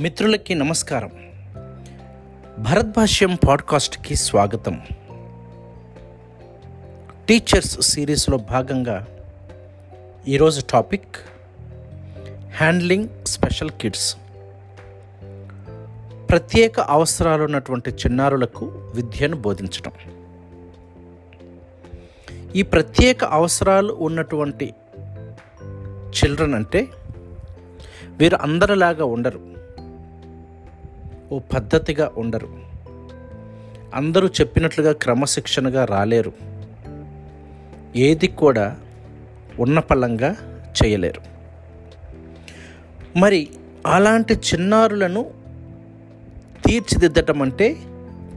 మిత్రులకి నమస్కారం. భరత్ భాష్యం పాడ్కాస్ట్కి స్వాగతం. టీచర్స్ సిరీస్లో భాగంగా ఈరోజు టాపిక్ హ్యాండ్లింగ్ స్పెషల్ కిడ్స్. ప్రత్యేక అవసరాలు ఉన్నటువంటి చిన్నారులకు విద్యను బోధించడం ఈ ప్రత్యేక అవసరాలు ఉన్నటువంటి చిల్డ్రన్ అంటే వీరు అందరిలాగా ఉండరు. ఓ పద్ధతిగా ఉండరు. అందరూ చెప్పినట్లుగా క్రమశిక్షణగా రాలేరు. ఏది కూడా ఉన్నపళంగా చేయలేరు. మరి అలాంటి చిన్నారులను తీర్చిదిద్దటం అంటే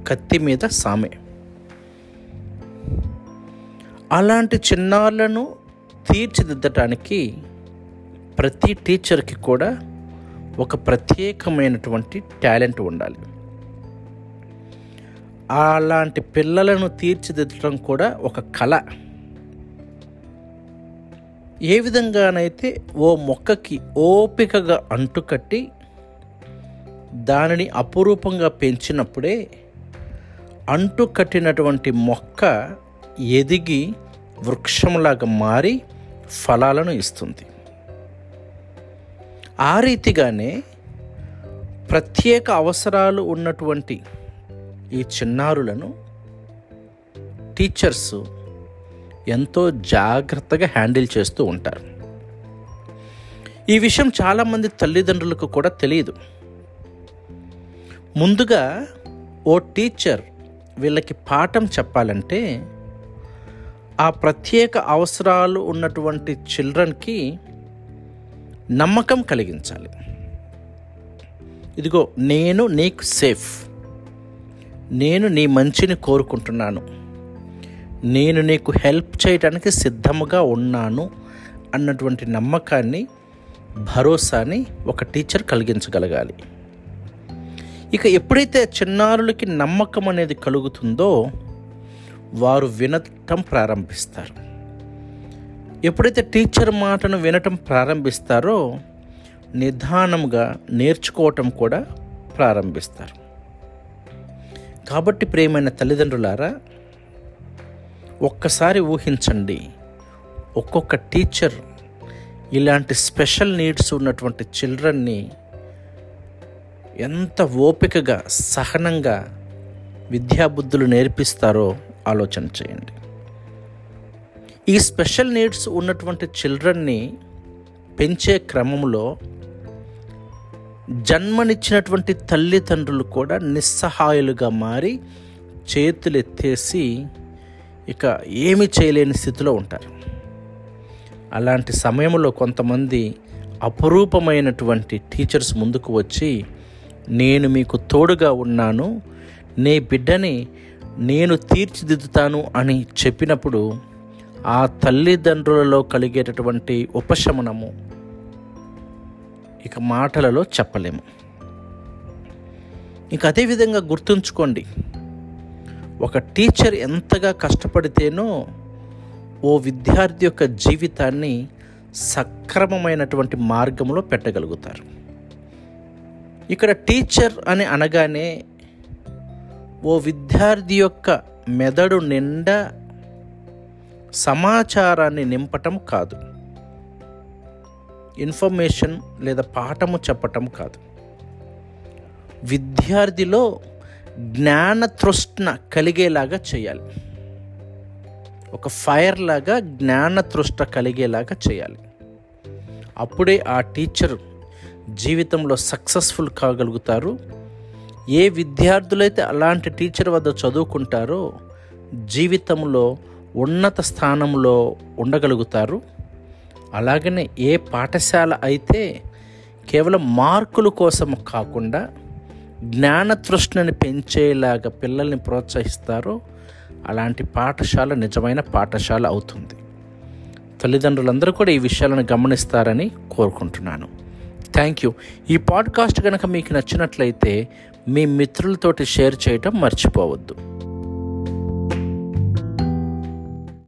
కత్తి మీద సామె. అలాంటి చిన్నారులను తీర్చిదిద్దటానికి ప్రతి టీచర్కి కూడా ఒక ప్రత్యేకమైనటువంటి టాలెంట్ ఉండాలి. అలాంటి పిల్లలను తీర్చిదిద్దడం కూడా ఒక కళ. ఏ విధంగానైతే ఓ మొక్కకి ఓపికగా అంటుకట్టి దానిని అపురూపంగా పెంచినప్పుడే అంటుకట్టినటువంటి మొక్క ఎదిగి వృక్షంలాగా మారి ఫలాలను ఇస్తుంది. ఆ రీతిగానే ప్రత్యేక అవసరాలు ఉన్నటువంటి ఈ చిన్నారులను టీచర్స్ ఎంతో జాగ్రత్తగా హ్యాండిల్ చేస్తూ ఉంటారు. ఈ విషయం చాలామంది తల్లిదండ్రులకు కూడా తెలియదు. ముందుగా ఓ టీచర్ వీళ్ళకి పాఠం చెప్పాలంటే ఆ ప్రత్యేక అవసరాలు ఉన్నటువంటి చిల్డ్రన్కి నమ్మకం కలిగించాలి. ఇదిగో నేను నీకు సేఫ్ నేను నీ మంచిని కోరుకుంటున్నాను. నేను నీకు హెల్ప్ చేయడానికి సిద్ధముగా ఉన్నాను అన్నటువంటి నమ్మకాన్ని భరోసాని ఒక టీచర్ కలిగించగలగాలి. ఇక ఎప్పుడైతే చిన్నారులకి నమ్మకం అనేది కలుగుతుందో వారు వినటం ప్రారంభిస్తారు. ఎప్పుడైతే టీచర్ మాటను వినటం ప్రారంభిస్తారో నిదానంగా నేర్చుకోవటం కూడా ప్రారంభిస్తారు. కాబట్టి ప్రేమైన తల్లిదండ్రులారా ఒక్కసారి ఊహించండి ఒక్కొక్క టీచర్ ఇలాంటి స్పెషల్ నీడ్స్ ఉన్నటువంటి చిల్డ్రన్ని ఎంత ఓపికగా సహనంగా విద్యాబుద్ధులు నేర్పిస్తారో ఆలోచన చేయండి. ఈ స్పెషల్ నీడ్స్ ఉన్నటువంటి చిల్డ్రన్ని పెంచే క్రమంలో జన్మనిచ్చినటువంటి తల్లిదండ్రులు కూడా నిస్సహాయులుగా మారి చేతులెత్తేసి ఇక ఏమి చేయలేని స్థితిలో ఉంటారు. అలాంటి సమయంలో కొంతమంది అపురూపమైనటువంటి టీచర్స్ ముందుకు వచ్చి నేను మీకు తోడుగా ఉన్నాను నీ బిడ్డని నేను తీర్చిదిద్దుతాను అని చెప్పినప్పుడు ఆ తల్లిదండ్రులలో కలిగేటటువంటి ఉపశమనము. ఇక మాటలలో చెప్పలేము. ఇంక అదేవిధంగా గుర్తుంచుకోండి. ఒక టీచర్ ఎంతగా కష్టపడితేనో ఓ విద్యార్థి యొక్క జీవితాన్ని సక్రమమైనటువంటి మార్గంలో పెట్టగలుగుతారు. ఇక్కడ టీచర్ అని అనగానే ఓ విద్యార్థి యొక్క మెదడు నిండా సమాచారాన్ని నింపటం కాదు. ఇన్ఫర్మేషన్ లేదా పాఠము చెప్పటం కాదు. విద్యార్థిలో జ్ఞాన తృష్ణ కలిగేలాగా చేయాలి. ఒక ఫైర్ లాగా జ్ఞాన తృష్ట కలిగేలాగా చేయాలి. అప్పుడే ఆ టీచర్ జీవితంలో సక్సెస్ఫుల్ కాగలుగుతారు. ఏ విద్యార్థులైతే అలాంటి టీచర్ వద్ద చదువుకుంటారో జీవితంలో ఉన్నత స్థానంలో ఉండగలుగుతారు. అలాగనే ఏ పాఠశాల అయితే కేవలం మార్కుల కోసం కాకుండా జ్ఞానతృష్ణని పెంచేలాగా పిల్లల్ని ప్రోత్సహిస్తారో అలాంటి పాఠశాల నిజమైన పాఠశాల అవుతుంది. తల్లిదండ్రులందరూ కూడా ఈ విషయాలను గమనిస్తారని కోరుకుంటున్నాను. Thank you. ఈ పాడ్కాస్ట్ కనుక మీకు నచ్చినట్లయితే మీ మిత్రులతోటి షేర్ చేయటం మర్చిపోవద్దు.